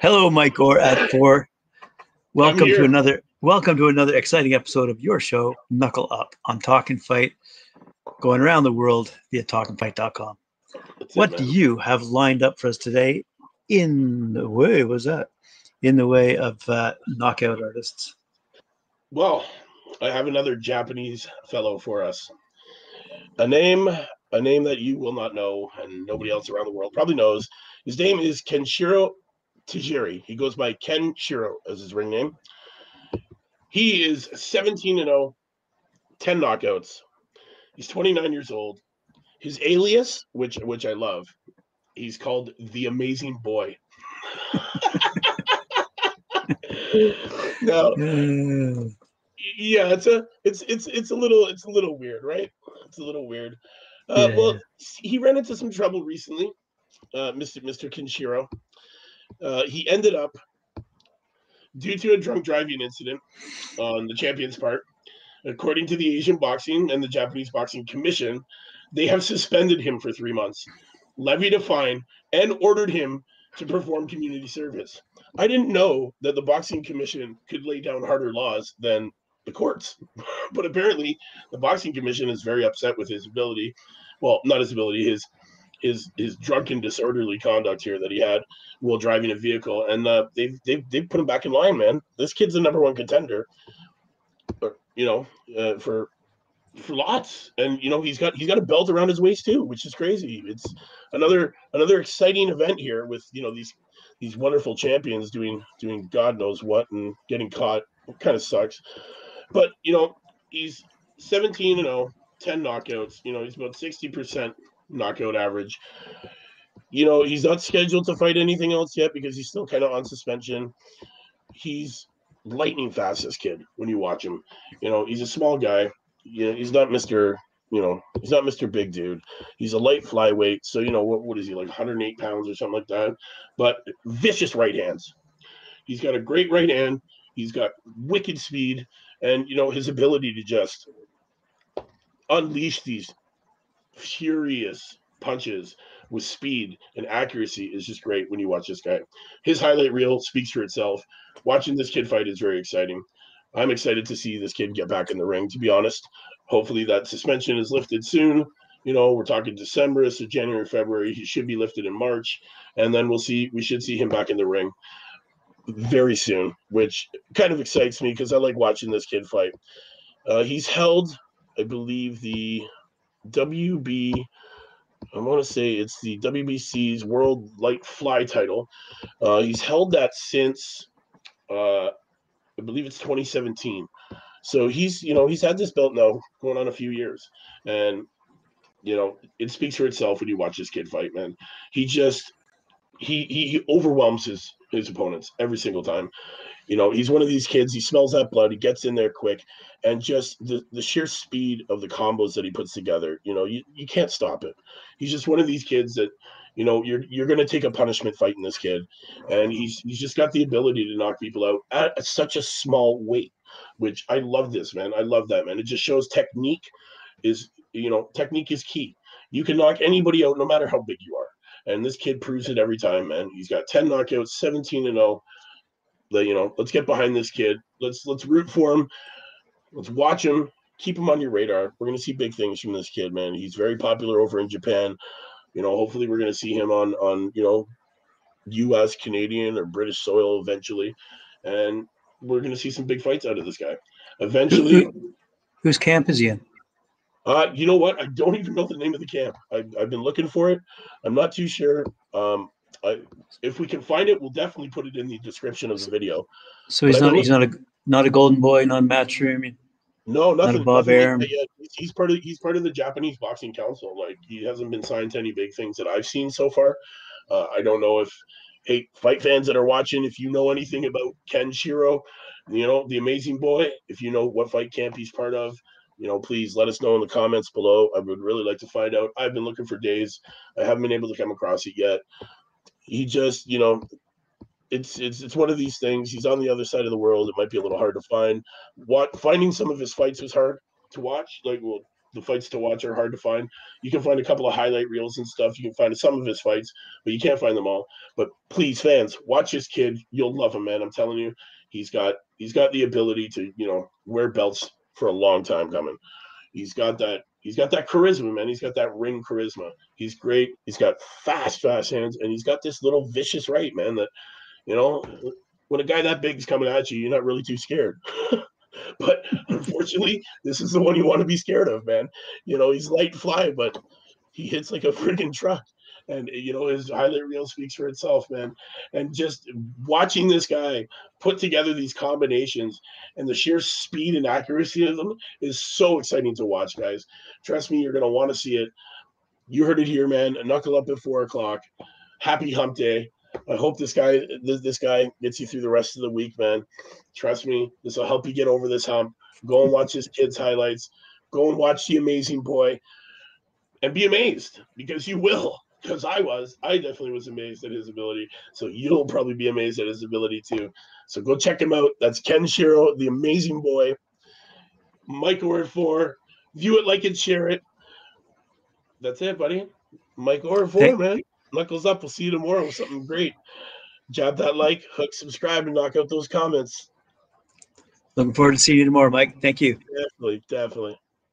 Hello, Mike Orr at four. Welcome to another welcome to another exciting episode of your show, Knuckle Up on Talking Fight, going around the world via talkingfight.com. That's what it, do you have lined up for us today in the way was that? In the way of uh, knockout artists. Well, I have another Japanese fellow for us. A name a name that you will not know and nobody else around the world probably knows. His name is Kenshiro Teraji. He goes by Ken Shiro as his ring name. He is 17 and 0, 10 knockouts. He's 29 years old. His alias, which which I love, he's called the Amazing Boy. now, mm. yeah, it's a it's it's it's a little it's a little weird, right? It's a little weird. Uh, yeah. Well, he ran into some trouble recently, uh, Mr. Mr. Kenshiro. Uh, he ended up, due to a drunk driving incident on the champion's part, according to the Asian Boxing and the Japanese Boxing Commission, they have suspended him for three months, levied a fine, and ordered him to perform community service. I didn't know that the Boxing Commission could lay down harder laws than the courts. but apparently, the Boxing Commission is very upset with his ability. Well, not his ability, his his his drunken disorderly conduct here that he had while driving a vehicle, and uh, they've they've they've put him back in line, man. This kid's the number one contender, you know, uh, for for lots, and you know he's got he's got a belt around his waist too, which is crazy. It's another another exciting event here with you know these these wonderful champions doing doing God knows what and getting caught. It kind of sucks, but you know he's 17 and 0, 10 knockouts. You know he's about 60 percent knockout average. You know, he's not scheduled to fight anything else yet because he's still kind of on suspension. He's lightning fast, this kid, when you watch him. You know, he's a small guy. Yeah, he's not Mr. You know, he's not Mr. Big Dude. He's a light flyweight. So, you know, what, what is he, like 108 pounds or something like that? But vicious right hands. He's got a great right hand. He's got wicked speed. And, you know, his ability to just unleash these furious punches with speed and accuracy is just great when you watch this guy. His highlight reel speaks for itself. Watching this kid fight is very exciting. I'm excited to see this kid get back in the ring, to be honest. Hopefully that suspension is lifted soon. You know, we're talking December, so January, February. He should be lifted in March. And then we'll see, we should see him back in the ring very soon, which kind of excites me because I like watching this kid fight. Uh, he's held, I believe, the WB. I want to say it's the WBC's World Light Fly title. Uh, he's held that since uh, I believe it's 2017. So he's you know he's had this belt now going on a few years, and you know it speaks for itself when you watch this kid fight. Man, he just he he, he overwhelms his his opponents every single time. You know, he's one of these kids. He smells that blood. He gets in there quick, and just the the sheer speed of the combos that he puts together. You know, you, you can't stop it. He's just one of these kids that, you know, you're you're going to take a punishment fighting this kid, and he's he's just got the ability to knock people out at such a small weight. Which I love this man. I love that man. It just shows technique is you know technique is key. You can knock anybody out no matter how big you are. And this kid proves it every time, man. He's got 10 knockouts, 17 and 0 you know, let's get behind this kid. Let's let's root for him. Let's watch him. Keep him on your radar. We're gonna see big things from this kid, man. He's very popular over in Japan. You know, hopefully we're gonna see him on on you know, U.S., Canadian, or British soil eventually, and we're gonna see some big fights out of this guy. Eventually, whose camp is he in? Uh, you know what? I don't even know the name of the camp. I've, I've been looking for it. I'm not too sure. Um, I, if we can find it, we'll definitely put it in the description of the video. So he's not he's not a not a golden boy, not a matchroom. No, nothing. Not above air. He's part of he's part of the Japanese Boxing Council. Like he hasn't been signed to any big things that I've seen so far. Uh, I don't know if hey fight fans that are watching, if you know anything about Ken Shiro, you know the amazing boy. If you know what fight camp he's part of, you know, please let us know in the comments below. I would really like to find out. I've been looking for days. I haven't been able to come across it yet he just you know it's it's it's one of these things. He's on the other side of the world. It might be a little hard to find. What finding some of his fights was hard to watch. Like, well, the fights to watch are hard to find. You can find a couple of highlight reels and stuff. You can find some of his fights, but you can't find them all. But please, fans, watch this kid. You'll love him, man. I'm telling you, he's got he's got the ability to you know wear belts for a long time coming. He's got that he's got that charisma, man. He's got that ring charisma. He's great. He's got fast, fast hands, and he's got this little vicious right, man. That you know, when a guy that big is coming at you, you're not really too scared. but unfortunately, this is the one you want to be scared of, man. You know, he's light fly, but he hits like a freaking truck. And you know, his highlight reel speaks for itself, man. And just watching this guy put together these combinations and the sheer speed and accuracy of them is so exciting to watch, guys. Trust me, you're gonna want to see it. You heard it here, man. Knuckle up at four o'clock. Happy hump day. I hope this guy this, this guy gets you through the rest of the week, man. Trust me, this will help you get over this hump. Go and watch his kids' highlights. Go and watch the amazing boy, and be amazed because you will. Because I was, I definitely was amazed at his ability. So you'll probably be amazed at his ability too. So go check him out. That's Ken Shiro, the amazing boy. Mike Orr four. View it, like it, share it. That's it, buddy. Mike Orr four, man knuckles up. We'll see you tomorrow with something great. Jab that like, hook, subscribe, and knock out those comments. Looking forward to seeing you tomorrow, Mike. Thank you. Definitely, definitely.